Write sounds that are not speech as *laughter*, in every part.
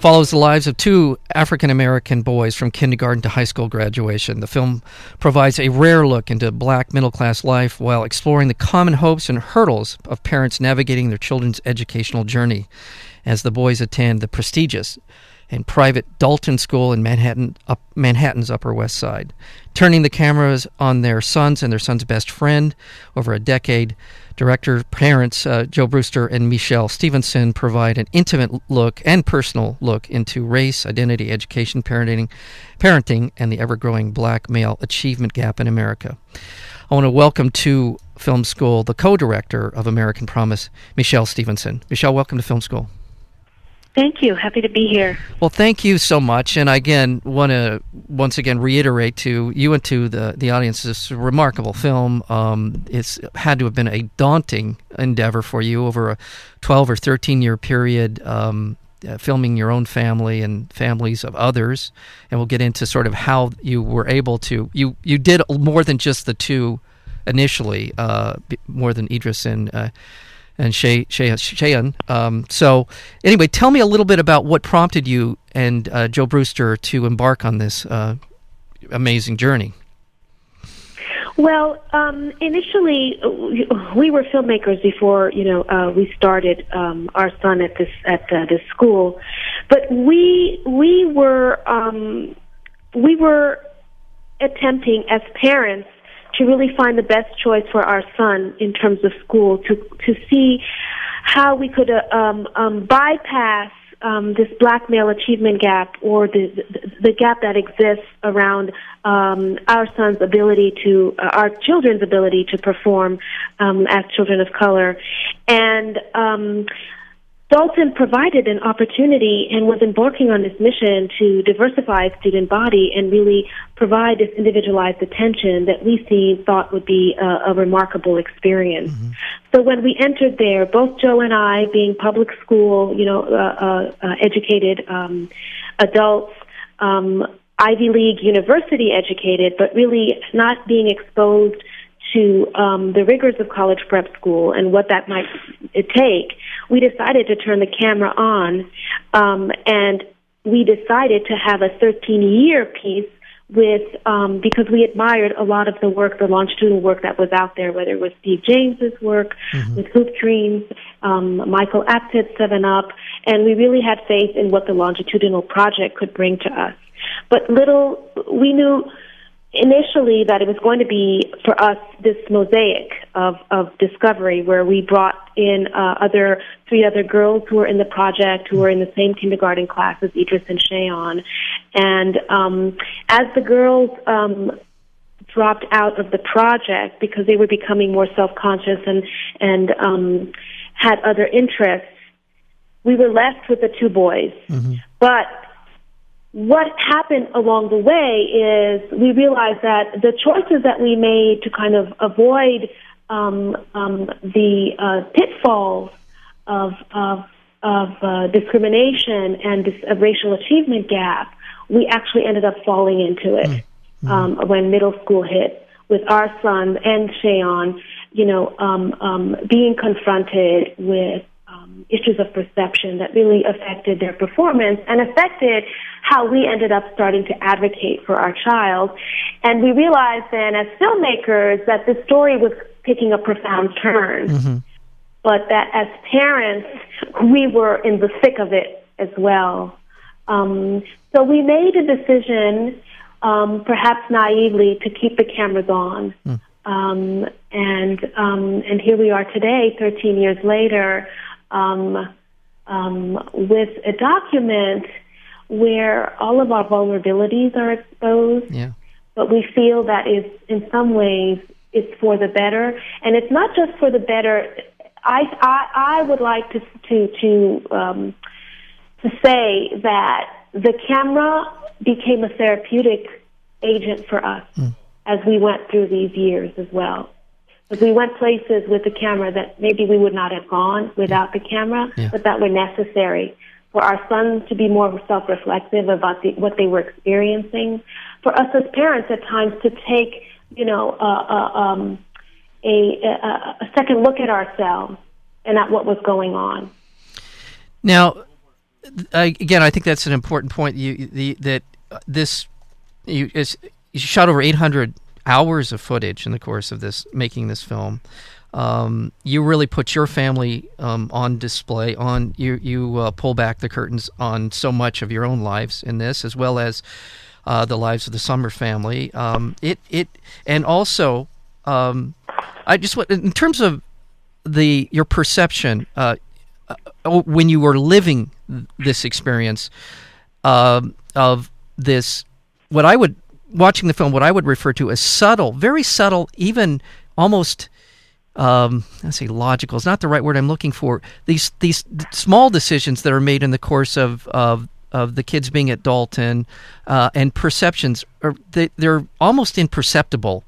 follows the lives of two African American boys from kindergarten to high school graduation. The film provides a rare look into black middle class life while exploring the common hopes and hurdles of parents navigating their children's educational journey as the boys attend the prestigious and private Dalton School in Manhattan, up, Manhattan's Upper West Side. Turning the cameras on their sons and their son's best friend over a decade, director parents uh, Joe Brewster and Michelle Stephenson provide an intimate look and personal look into race, identity, education, parenting, parenting, and the ever-growing black male achievement gap in America. I want to welcome to Film School the co-director of American Promise, Michelle Stephenson. Michelle, welcome to Film School. Thank you. Happy to be here. Well, thank you so much. And I again want to once again reiterate to you and to the, the audience this remarkable film. Um, it's had to have been a daunting endeavor for you over a 12 or 13 year period. Um, uh, filming your own family and families of others, and we'll get into sort of how you were able to you you did more than just the two initially, uh, more than Idris and uh, and Shay, Shay, Seun. Um, so, anyway, tell me a little bit about what prompted you and uh, Joe Brewster to embark on this uh, amazing journey. Well, um, initially, we were filmmakers before you know uh, we started um, our son at this at uh, this school, but we we were um, we were attempting as parents to really find the best choice for our son in terms of school to to see how we could uh, um, um, bypass um, this black male achievement gap or the, the, the gap that exists around um, our son's ability to uh, our children's ability to perform um, as children of color. And um, Dalton provided an opportunity and was embarking on this mission to diversify student body and really provide this individualized attention that we see thought would be a, a remarkable experience. Mm-hmm. So when we entered there, both Joe and I, being public school, you know, uh, uh, uh, educated um, adults, um, Ivy League university educated, but really not being exposed to um, the rigors of college prep school and what that might take, we decided to turn the camera on, um, and we decided to have a 13 year piece with um, because we admired a lot of the work, the longitudinal work that was out there, whether it was Steve James's work mm-hmm. with Hoop Dreams, um, Michael Apted, Seven Up, and we really had faith in what the longitudinal project could bring to us. But little we knew initially that it was going to be for us this mosaic of, of discovery where we brought in uh, other three other girls who were in the project who were in the same kindergarten class as Idris and Seun. And um, as the girls um, dropped out of the project because they were becoming more self-conscious and and um, had other interests, we were left with the two boys. Mm-hmm. But what happened along the way is we realized that the choices that we made to kind of avoid um, um, the uh, pitfalls of of, of uh, discrimination and this uh, racial achievement gap, we actually ended up falling into it mm-hmm. um, when middle school hit with our son and Seun, you know, um, um, being confronted with um, issues of perception that really affected their performance and affected how we ended up starting to advocate for our child. And we realized then as filmmakers that the story was taking a profound turn. Mm-hmm. But that as parents, we were in the thick of it as well. Um, so we made a decision, um, perhaps naively, to keep the cameras on. Mm. Um, and um, and here we are today, 13 years later, um, um, with a document where all of our vulnerabilities are exposed. Yeah. But we feel that is in some ways it's for the better, and it's not just for the better. I I, I would like to to to um, to say that the camera became a therapeutic agent for us mm. as we went through these years as well. We went places with the camera that maybe we would not have gone without the camera, Yeah. but that were necessary for our sons to be more self-reflective about the, what they were experiencing, for us as parents at times to take, you know, uh, uh, um, a, a, a second look at ourselves and at what was going on. Now, I, again, I think that's an important point. You the that this you, is, you shot over 800 hours of footage in the course of this making this film. Um, you really put your family um, on display. On you, you uh, pull back the curtains on so much of your own lives in this, as well as uh, the lives of the Summer family. Um, it it and also, um, I just want in terms of the your perception uh, uh, when you were living this experience um of this, what I would watching the film, what I would refer to as subtle, very subtle, even almost um, I say logical is not the right word I'm looking for. These these small decisions that are made in the course of of, of the kids being at Dalton uh, and perceptions are they, they're almost imperceptible,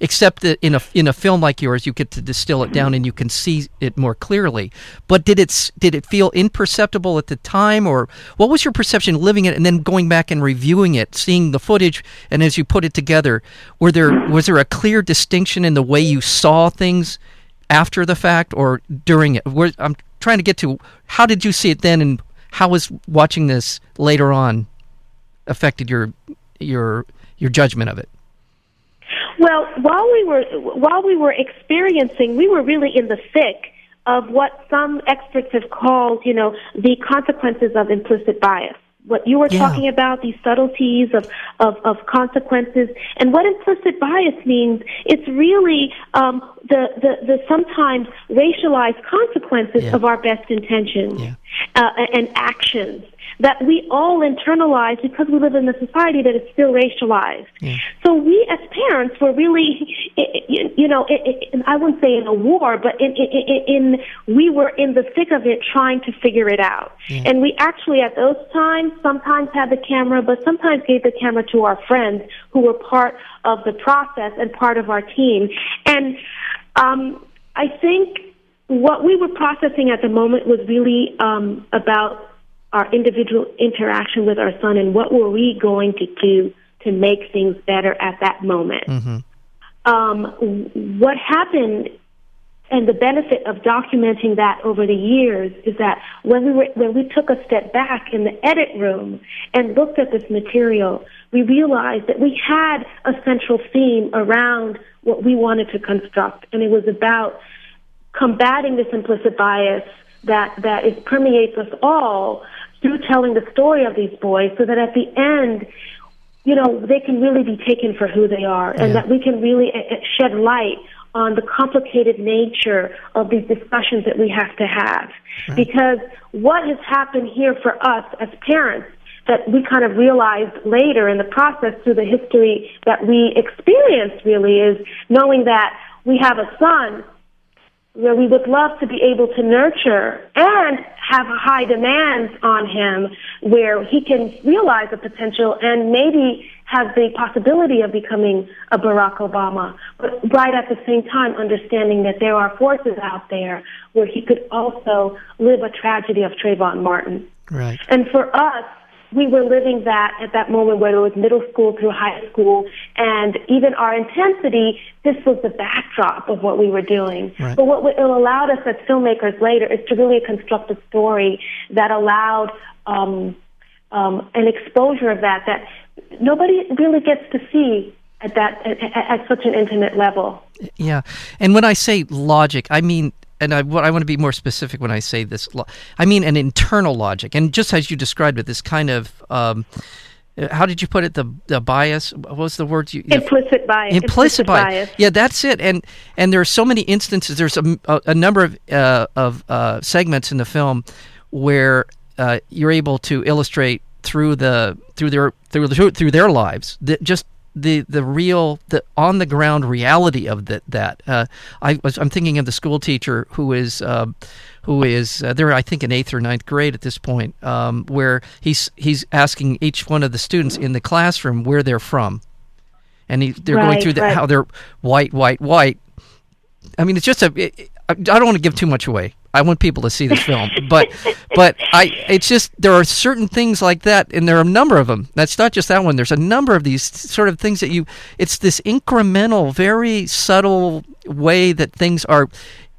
except that in a in a film like yours, you get to distill it down and you can see it more clearly. But did it did it feel imperceptible at the time, or what was your perception living it and then going back and reviewing it, seeing the footage, and as you put it together, were there was there a clear distinction in the way you saw things after the fact or during it? Where, I'm trying to get to how did you see it then, and how was watching this later on affected your your your judgment of it? Well, while we were while we were experiencing, we were really in the thick of what some experts have called, you know, the consequences of implicit bias. What you were Yeah. talking about, these subtleties of, of, of consequences, and what implicit bias means, it's really um, the, the, the sometimes racialized consequences Yeah. of our best intentions Yeah. uh, and actions that we all internalize because we live in a society that is still racialized. Yeah. So we as parents were really, *laughs* you know, I wouldn't say in a war, but in, in, in we were in the thick of it trying to figure it out. And we actually at those times sometimes had the camera, but sometimes gave the camera to our friends who were part of the process and part of our team. And um, I think what we were processing at the moment was really um, about our individual interaction with our son and what were we going to do to make things better at that moment. Um, what happened and the benefit of documenting that over the years is that when we were when we took a step back in the edit room and looked at this material, we realized that we had a central theme around what we wanted to construct, and it was about combating this implicit bias that that is permeates us all through telling the story of these boys, so that at the end, you know, they can really be taken for who they are, and Yeah. that we can really uh, uh, shed light on the complicated nature of these discussions that we have to have. Because what has happened here for us as parents that we kind of realized later in the process through the history that we experienced really is knowing that we have a son where we would love to be able to nurture and have high demands on him where he can realize the potential and maybe have the possibility of becoming a Barack Obama, but right at the same time understanding that there are forces out there where he could also live a tragedy of Trayvon Martin. Right. And for us, we were living that at that moment, whether it was middle school through high school, and even our intensity, this was the backdrop of what we were doing. Right. But what it allowed us as filmmakers later is to really construct a story that allowed um, um, an exposure of that that nobody really gets to see at that at, at, at such an intimate level. Yeah, and when I say logic, I mean, and I, what I want to be more specific when I say this. lo- I mean an internal logic, and just as you described it, this kind of. Um, uh, how did you put it? The the bias. What was the word you? Implicit bias. implicit bias. Yeah, that's it. And and there are so many instances. There's a, a, a number of uh, of uh, segments in the film where uh, you're able to illustrate through the through their through the, through their lives that just the the real the on the ground reality of that that uh, I was I'm thinking of the school teacher who is uh, who is uh, they're I think in eighth or ninth grade at this point um, where he's he's asking each one of the students in the classroom where they're from and he, they're going through the, right. how they're white, white, white, I mean, it's just a. It, I don't want to give too much away. I want people to see this film, but but I it's just there are certain things like that, and there are a number of them. That's not just that one. There's a number of these sort of things that you. It's this incremental, very subtle way that things are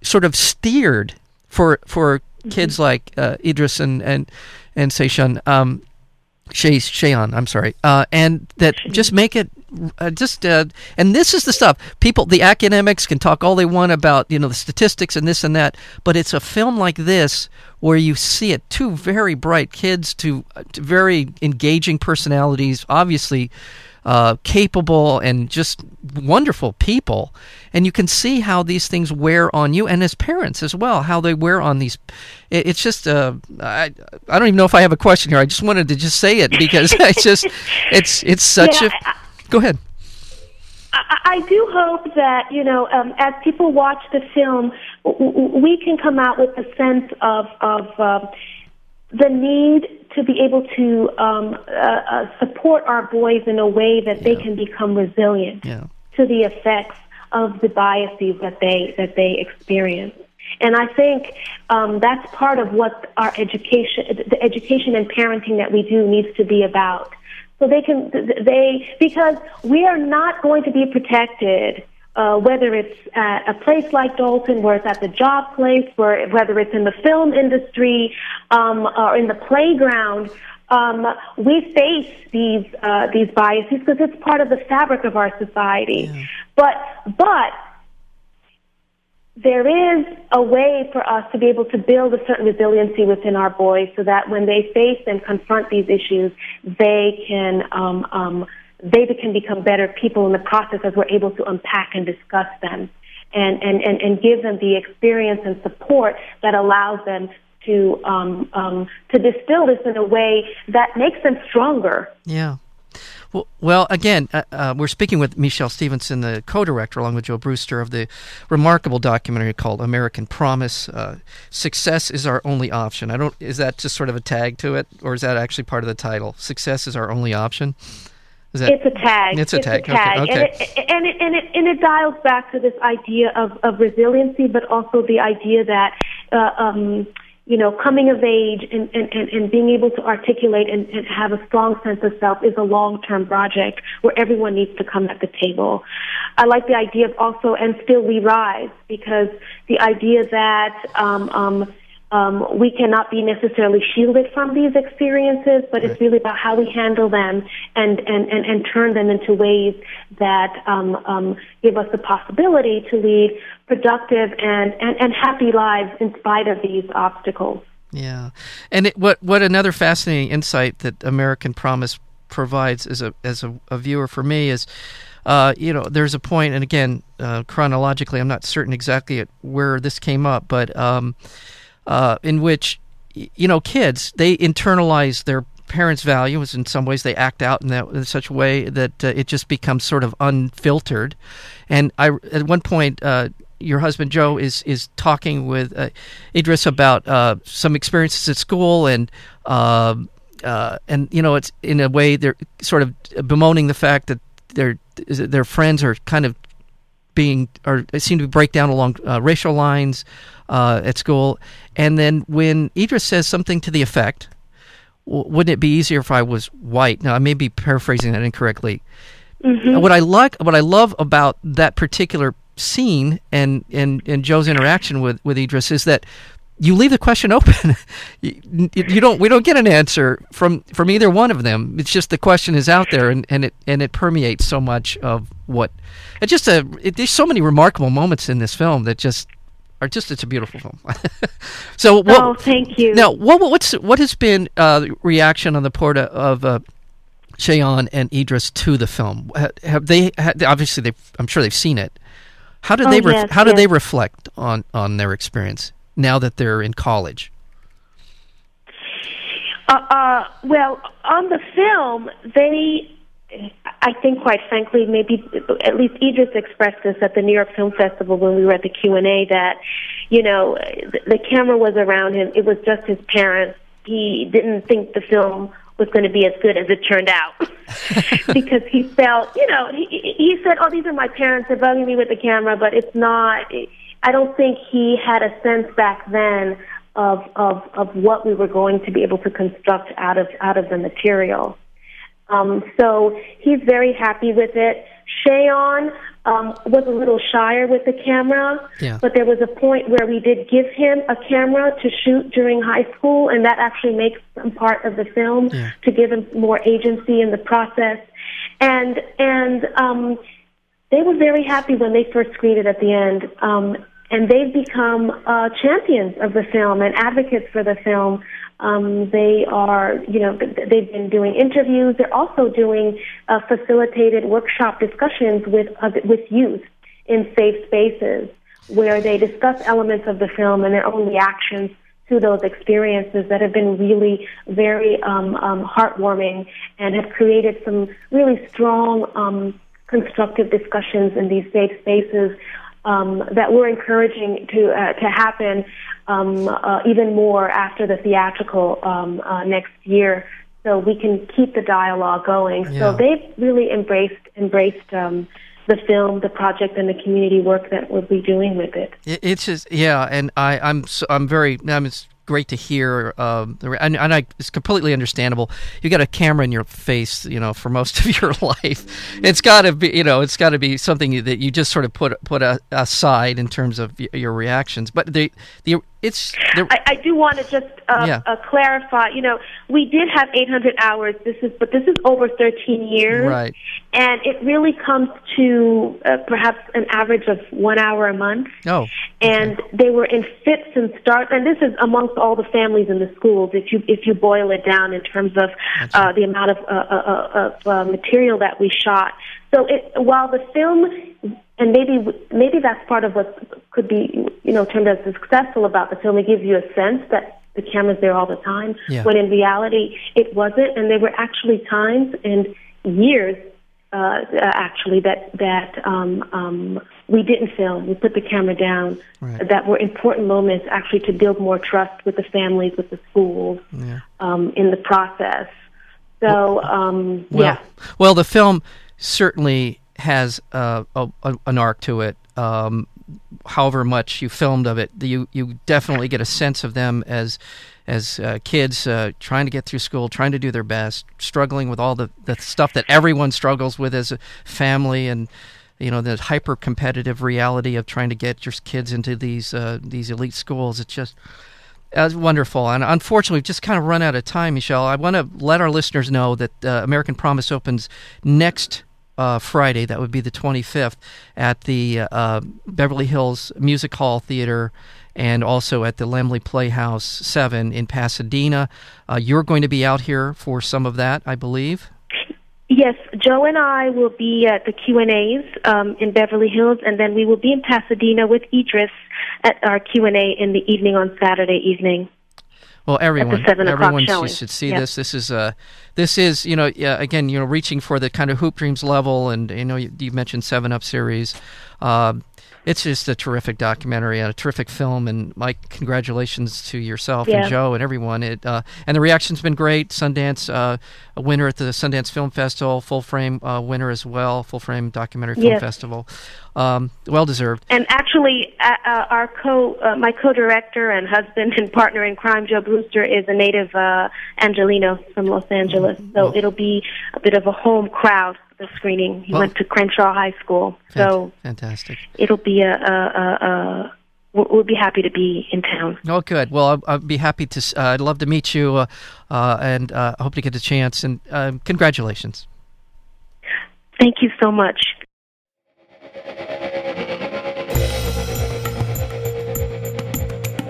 sort of steered for for mm-hmm. kids like uh, Idris and and and Seishan. Um, Shay Seun, I'm sorry, uh, and that just make it uh, just uh, and this is the stuff. People the academics can talk all they want about you know the statistics and this and that but it's a film like this where you see it. Two very bright kids two, uh, two very engaging personalities obviously uh, capable and just wonderful people and you can see how these things wear on you and as parents as well how they wear on these it, it's just uh, I, I don't even know if i have a question here i just wanted to just say it because *laughs* it's just it's it's such yeah, a Go ahead. I, I do hope that you know, um, as people watch the film, we can come out with a sense of of uh, the need to be able to um, uh, uh, support our boys in a way that yeah. they can become resilient yeah. to the effects of the biases that they that they experience. And I think um, that's part of what our education, the education and parenting that we do needs to be about. So they can, they, because we are not going to be protected, uh, whether it's at a place like Dalton, where it's at the job place, where, whether it's in the film industry, um, or in the playground, um, we face these, uh, these biases because it's part of the fabric of our society. Yeah. But, but, there is a way for us to be able to build a certain resiliency within our boys so that when they face and confront these issues, they can um, um, they can become better people in the process as we're able to unpack and discuss them and, and, and, and give them the experience and support that allows them to um, um, to distill this in a way that makes them stronger. Yeah. Well, well again, uh, uh, we're speaking with Michelle Stephenson, the co-director, along with Joe Brewster, of the remarkable documentary called "American Promise." Uh, Success is our only option. I don't. Is that just sort of a tag to it, or is that actually part of the title? Success is our only option. That, it's a tag. It's a it's tag. A tag. Okay. And, it, and, it, and, it, and it dials back to this idea of, of resiliency, but also the idea that. Uh, um, you know, coming of age and, and, and, and being able to articulate and, and have a strong sense of self is a long-term project where everyone needs to come at the table. I like the idea of also, and still we rise, because the idea that, um, um, um, we cannot be necessarily shielded from these experiences, but it's really about how we handle them and, and, and, and turn them into ways that um, um, give us the possibility to lead productive and, and, and happy lives in spite of these obstacles. Yeah, and it, what what another fascinating insight that American Promise provides as a as a, a viewer for me is, uh, you know, there's a point, and again, uh, chronologically, I'm not certain exactly where this came up, but um, uh, in which you know kids they internalize their parents' values. In some ways, they act out in that in such a way that uh, it just becomes sort of unfiltered. And I, at one point, uh, your husband Joe is is talking with uh, Idris about uh, some experiences at school and. Um, uh, and you know, it's in a way they're sort of bemoaning the fact that their their friends are kind of being or seem to break down along uh, racial lines uh, at school. And then when Idris says something to the effect, wouldn't it be easier if I was white? Now I may be paraphrasing that incorrectly. Mm-hmm. What I like, what I love about that particular scene and, and, and Joe's interaction with, with Idris is that you leave the question *laughs* open. you, you, don't. We don't get an answer from from either one of them. It's just the question is out there, and, and it and it permeates so much of what. It's just a. It, there's so many remarkable moments in this film that just are just. It's a beautiful film. *laughs* so. What, oh, thank you. Now, what what's what has been uh, reaction on the part of uh, Seun and Idris to the film? Have they? Have, obviously, they. I'm sure they've seen it. How did oh, they? Ref- yes, how yes. did they reflect on on their experience? now that they're in college? Uh, uh, well, on the film, they, I think, quite frankly, maybe at least Idris expressed this at the New York Film Festival when we were at the Q and A that, you know, the, the camera was around him. It was just his parents. He didn't think the film was going to be as good as it turned out *laughs* because he felt, you know, he, he said, "Oh, these are my parents. They're bugging me with the camera, but it's not." I don't think he had a sense back then of of of what we were going to be able to construct out of out of the material. Um, so he's very happy with it. Seun um, was a little shyer with the camera, yeah. but there was a point where we did give him a camera to shoot during high school, and that actually makes him part of the film yeah. to give him more agency in the process. And and um, they were very happy when they first screened it at the end. Um, and they've become uh, champions of the film and advocates for the film. Um, they are, you know, they've been doing interviews. They're also doing uh, facilitated workshop discussions with uh, with youth in safe spaces where they discuss elements of the film and their own reactions to those experiences that have been really very um, um, heartwarming and have created some really strong, um, constructive discussions in these safe spaces um, that we're encouraging to uh, to happen um, uh, even more after the theatrical um, uh, next year, so we can keep the dialogue going. Yeah. So they've really embraced embraced um, the film, the project, and the community work that we'll be doing with it. It's just yeah, and I I'm so, I'm very I'm great to hear. Um, and, and I, it's completely understandable. You got a camera in your face, you know, for most *laughs* of your life. It's got to be, you know, it's got to be something that you just sort of put put aside in terms of your reactions. But the the it's. I, I, do want to just uh, yeah. uh, clarify. You know, we did have 800 hours. This is, but this is over 13 years, right? And it really comes to uh, perhaps an average of one hour a month. Oh, okay. and they were in fits and starts. And this is amongst all the families in the schools. If you if you boil it down in terms of uh, the amount of, uh, uh, of material that we shot. So it, while the film and maybe maybe that's part of what could be you know termed as successful about the film. It gives you a sense that the camera's there all the time, yeah. when in reality it wasn't, and there were actually times and years uh, actually that that um, um, we didn't film. We put the camera down. Right. That were important moments actually to build more trust with the families, with the schools, yeah. um, in the process. So um, well, yeah. Well, the film certainly has uh, a, a, an arc to it. Um, however much you filmed of it, you you definitely get a sense of them as as uh, kids uh, trying to get through school, trying to do their best, struggling with all the, the stuff that everyone struggles with as a family, and you know the hyper competitive reality of trying to get your kids into these uh, these elite schools. It's just that's wonderful. And unfortunately, we've just kind of run out of time, Michelle. I want to let our listeners know that uh, American Promise opens next uh, Friday. That would be the 25th at the uh, Beverly Hills Music Hall Theater and also at the Laemmle Playhouse 7 in Pasadena. Uh, you're going to be out here for some of that, I believe. Yes, Joe and I will be at the Q and A's um, in Beverly Hills, and then we will be in Pasadena with Idris at our Q and A in the evening on Saturday evening. Well, everyone, everyone showing. should see yeah. this. This is uh, this is you know, yeah, again, you know, reaching for the kind of Hoop Dreams level, and you know, you, you mentioned Seven Up series. Uh, it's just a terrific documentary and a terrific film. And Mike, congratulations to yourself yeah. and Joe and everyone. It uh, and the reaction's been great. Sundance uh, a winner at the Sundance Film Festival, full frame uh, winner as well, full frame documentary film yes. festival. Um, well deserved. And actually, uh, our co, uh, my co-director and husband and partner in crime, Joe Brewster, is a native uh, Angeleno from Los Angeles. So it'll be a bit of a home crowd the screening. He well, went to Crenshaw High School, so fantastic. It'll be a, a, a, a we'll be happy to be in town. Oh, good. Well, I'll, I'll be happy to. Uh, I'd love to meet you, uh, uh, and I hope to get a chance. And um, congratulations. Thank you so much.